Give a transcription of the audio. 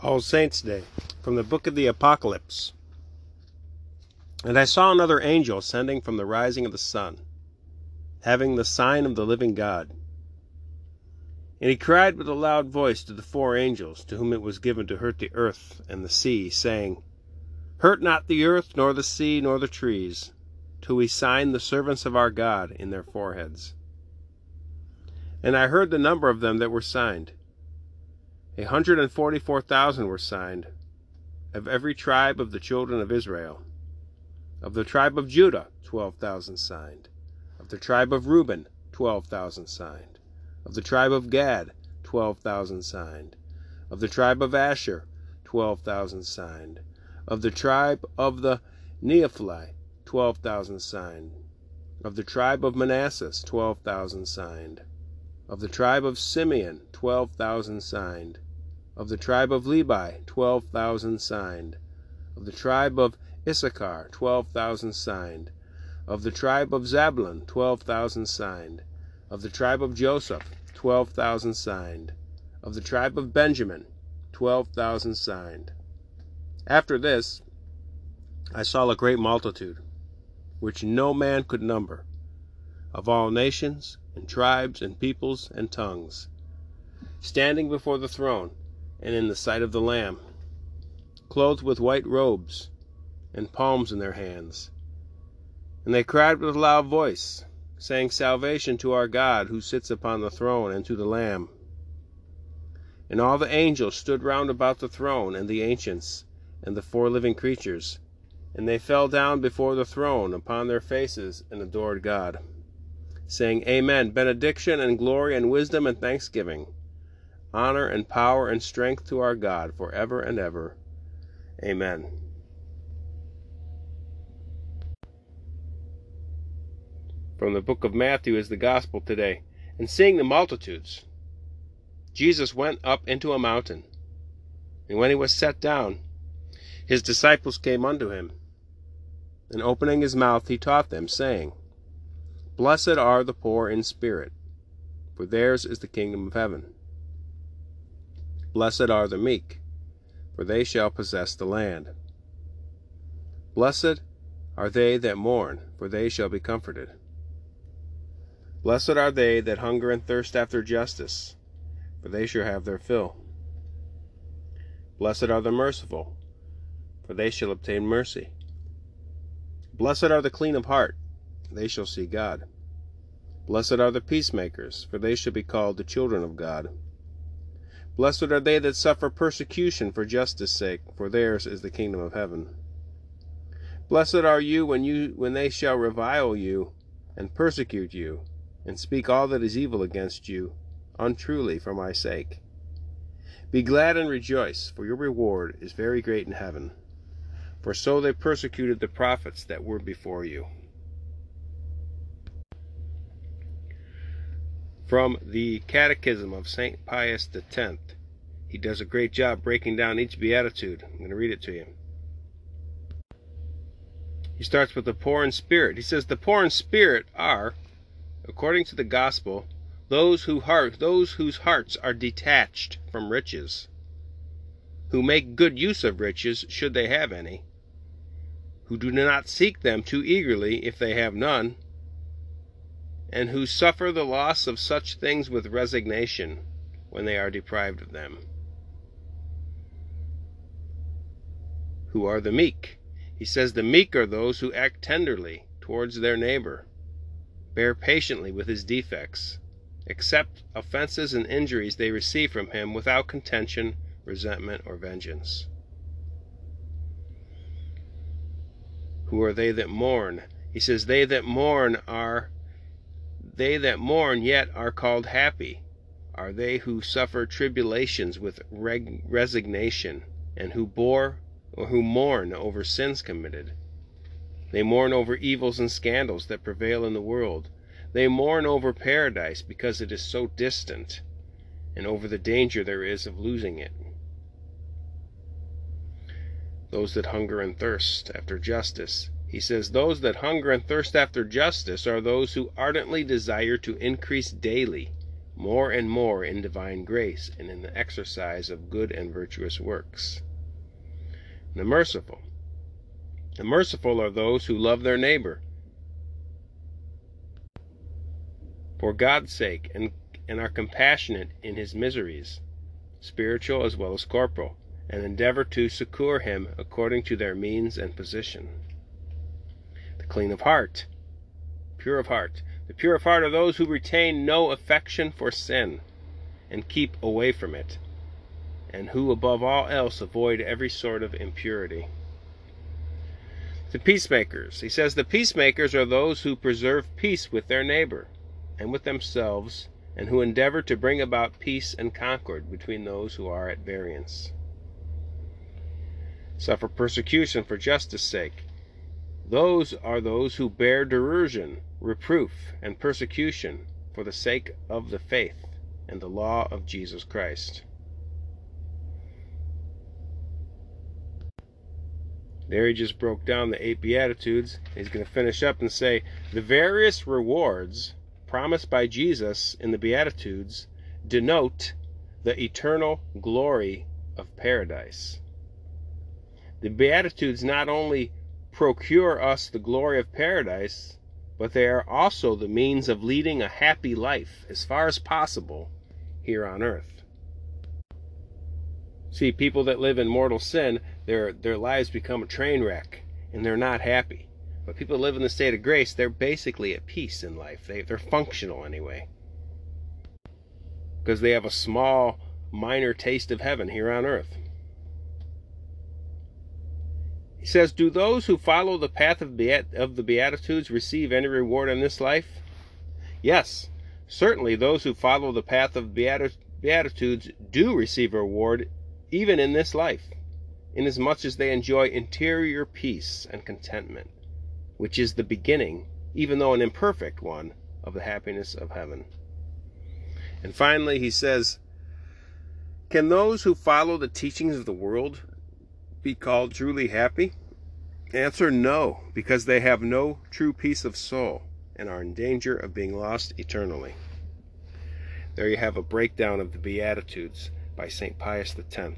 All Saints' Day, from the book of the Apocalypse. And I saw another angel ascending from the rising of the sun, having the sign of the living God. And he cried with a loud voice to the four angels, to whom it was given to hurt the earth and the sea, saying, Hurt not the earth, nor the sea, nor the trees, till we sign the servants of our God in their foreheads. And I heard the number of them that were signed a hundred and forty four thousand were signed, of every tribe of the children of Israel. Of the tribe of Judah, twelve thousand signed. Of the tribe of Reuben, twelve thousand signed. Of the tribe of Gad, twelve thousand signed. Of the tribe of Asher, twelve thousand signed. Of the tribe of the Nephthali, twelve thousand signed. Of the tribe of Manasseh, twelve thousand signed. Of the tribe of Simeon, twelve thousand signed of the tribe of Levi, twelve thousand signed. Of the tribe of Issachar, twelve thousand signed. Of the tribe of Zabulon, twelve thousand signed. Of the tribe of Joseph, twelve thousand signed. Of the tribe of Benjamin, twelve thousand signed. After this, I saw a great multitude, which no man could number, of all nations, and tribes, and peoples, and tongues, standing before the throne and in the sight of the Lamb, clothed with white robes, and palms in their hands. And they cried with a loud voice, saying, Salvation to our God who sits upon the throne, and to the Lamb. And all the angels stood round about the throne, and the ancients, and the four living creatures. And they fell down before the throne upon their faces, and adored God, saying, Amen, benediction, and glory, and wisdom, and thanksgiving honor and power and strength to our God for ever and ever. Amen. From the book of Matthew is the gospel today. And seeing the multitudes, Jesus went up into a mountain. And when he was set down, his disciples came unto him. And opening his mouth, he taught them, saying, Blessed are the poor in spirit, for theirs is the kingdom of heaven. Blessed are the meek, for they shall possess the land. Blessed are they that mourn, for they shall be comforted. Blessed are they that hunger and thirst after justice, for they shall have their fill. Blessed are the merciful, for they shall obtain mercy. Blessed are the clean of heart, they shall see God. Blessed are the peacemakers, for they shall be called the children of God. Blessed are they that suffer persecution for justice' sake, for theirs is the kingdom of heaven. Blessed are you when you when they shall revile you, and persecute you, and speak all that is evil against you, untruly for my sake. Be glad and rejoice, for your reward is very great in heaven. For so they persecuted the prophets that were before you. From the Catechism of St. Pius X. He does a great job breaking down each beatitude. I'm going to read it to you. He starts with the poor in spirit. He says the poor in spirit are, according to the gospel, those who heart those whose hearts are detached from riches, who make good use of riches should they have any, who do not seek them too eagerly if they have none, and who suffer the loss of such things with resignation when they are deprived of them. Who are the meek? He says the meek are those who act tenderly towards their neighbor, bear patiently with his defects, accept offenses and injuries they receive from him without contention, resentment, or vengeance. Who are they that mourn? He says, They that mourn are they that mourn yet are called happy are they who suffer tribulations with resignation, and who bore or who mourn over sins committed. They mourn over evils and scandals that prevail in the world. They mourn over paradise because it is so distant, and over the danger there is of losing it. Those that hunger and thirst after justice he says, Those that hunger and thirst after justice are those who ardently desire to increase daily more and more in divine grace and in the exercise of good and virtuous works. The merciful. The merciful are those who love their neighbor for God's sake and, and are compassionate in his miseries, spiritual as well as corporal, and endeavor to succor him according to their means and position. Clean of heart, pure of heart. The pure of heart are those who retain no affection for sin and keep away from it, and who above all else avoid every sort of impurity. The peacemakers. He says the peacemakers are those who preserve peace with their neighbor and with themselves, and who endeavor to bring about peace and concord between those who are at variance. Suffer persecution for justice' sake. Those are those who bear derision, reproof, and persecution for the sake of the faith and the law of Jesus Christ. There he just broke down the eight Beatitudes. He's going to finish up and say the various rewards promised by Jesus in the Beatitudes denote the eternal glory of paradise. The Beatitudes not only procure us the glory of paradise, but they are also the means of leading a happy life as far as possible here on earth. See, people that live in mortal sin, their their lives become a train wreck and they're not happy. But people live in the state of grace, they're basically at peace in life. They, they're functional anyway. Because they have a small, minor taste of heaven here on earth. He says, Do those who follow the path of, Beat- of the Beatitudes receive any reward in this life? Yes, certainly those who follow the path of Beat- Beatitudes do receive a reward even in this life, inasmuch as they enjoy interior peace and contentment which is the beginning, even though an imperfect one, of the happiness of heaven. And finally, he says, Can those who follow the teachings of the world be called truly happy? Answer no, because they have no true peace of soul and are in danger of being lost eternally. There you have a breakdown of the Beatitudes by St. Pius X.